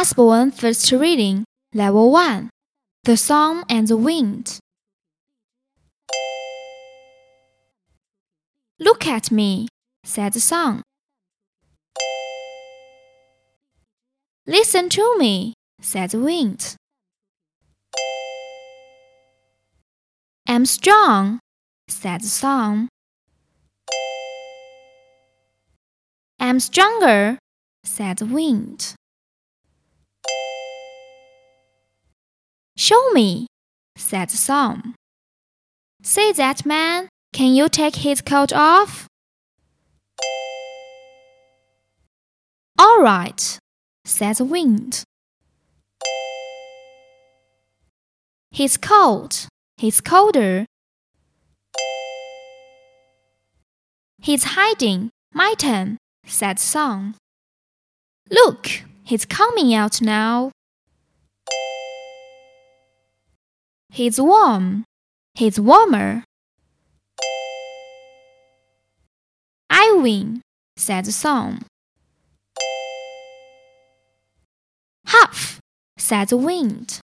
Usborne First Reading, Level 1 The Sun and the Wind. Look at me, said the song. Listen to me, said the wind. I'm strong, said the song. I'm stronger, said the wind. Show me, said song. See that man? Can you take his coat off? All right, said the wind. He's cold. He's colder. He's hiding. My turn, said song. Look, he's coming out now. He's warm. He's warmer. I win, said the song. Huff, said the wind.